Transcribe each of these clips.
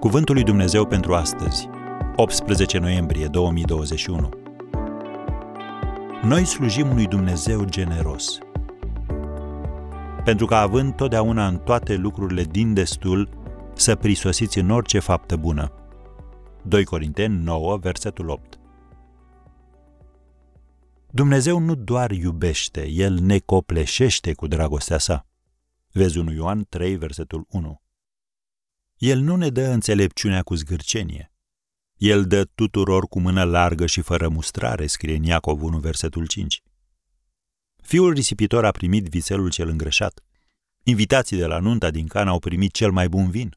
Cuvântul lui Dumnezeu pentru astăzi, 18 noiembrie 2021. Noi slujim unui Dumnezeu generos. Pentru că având totdeauna în toate lucrurile din destul, să prisosiți în orice faptă bună. 2 Corinteni 9, versetul 8. Dumnezeu nu doar iubește, El ne copleșește cu dragostea sa. Vezi 1 Ioan 3, versetul 1. El nu ne dă înțelepciunea cu zgârcenie. El dă tuturor cu mână largă și fără mustrare, scrie în Iacov 1, versetul 5. Fiul risipitor a primit vițelul cel îngrășat. Invitații de la nunta din Cana au primit cel mai bun vin.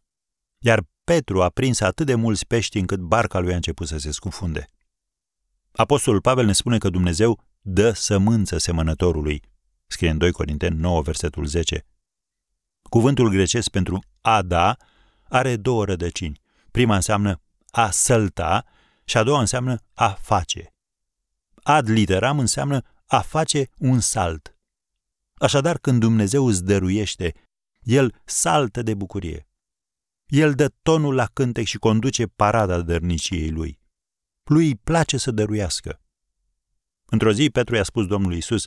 Iar Petru a prins atât de mulți pești încât barca lui a început să se scufunde. Apostolul Pavel ne spune că Dumnezeu dă sămânță semănătorului, scrie în 2 Corinteni 9, versetul 10. Cuvântul grecesc pentru a da are două rădăcini. Prima înseamnă a sălta și a doua înseamnă a face. Ad literam înseamnă a face un salt. Așadar, când Dumnezeu îți dăruiește, El saltă de bucurie. El dă tonul la cântec și conduce parada dărniciei lui. Lui îi place să dăruiască. Într-o zi, Petru i-a spus Domnului Isus,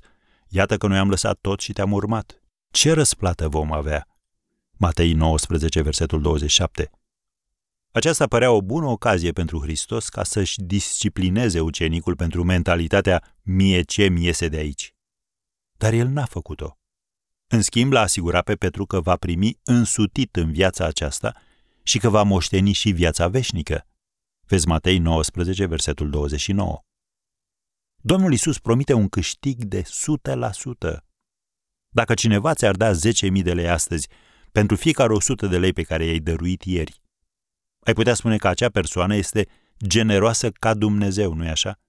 Iată că noi am lăsat tot și te-am urmat. Ce răsplată vom avea? Matei 19, versetul 27. Aceasta părea o bună ocazie pentru Hristos ca să-și disciplineze ucenicul pentru mentalitatea mie ce mi iese de aici. Dar el n-a făcut-o. În schimb, l-a asigurat pe Petru că va primi însutit în viața aceasta și că va moșteni și viața veșnică. Vezi Matei 19, versetul 29. Domnul Isus promite un câștig de 100%. Dacă cineva ți-ar da 10.000 de lei astăzi pentru fiecare 100 de lei pe care i-ai dăruit ieri, ai putea spune că acea persoană este generoasă ca Dumnezeu, nu-i așa?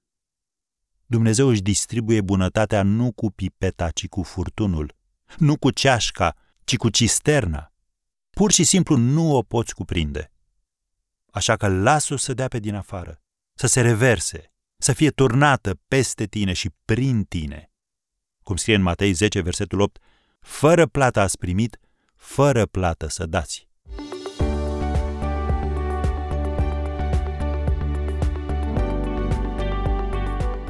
Dumnezeu își distribuie bunătatea nu cu pipeta, ci cu furtunul, nu cu ceașca, ci cu cisterna. Pur și simplu nu o poți cuprinde. Așa că lasă o să dea pe din afară, să se reverse, să fie turnată peste tine și prin tine. Cum scrie în Matei 10, versetul 8, fără plată ați primit, fără plată să dați.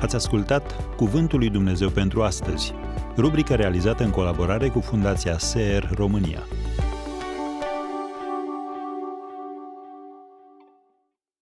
Ați ascultat Cuvântul lui Dumnezeu pentru astăzi, rubrica realizată în colaborare cu Fundația SER România.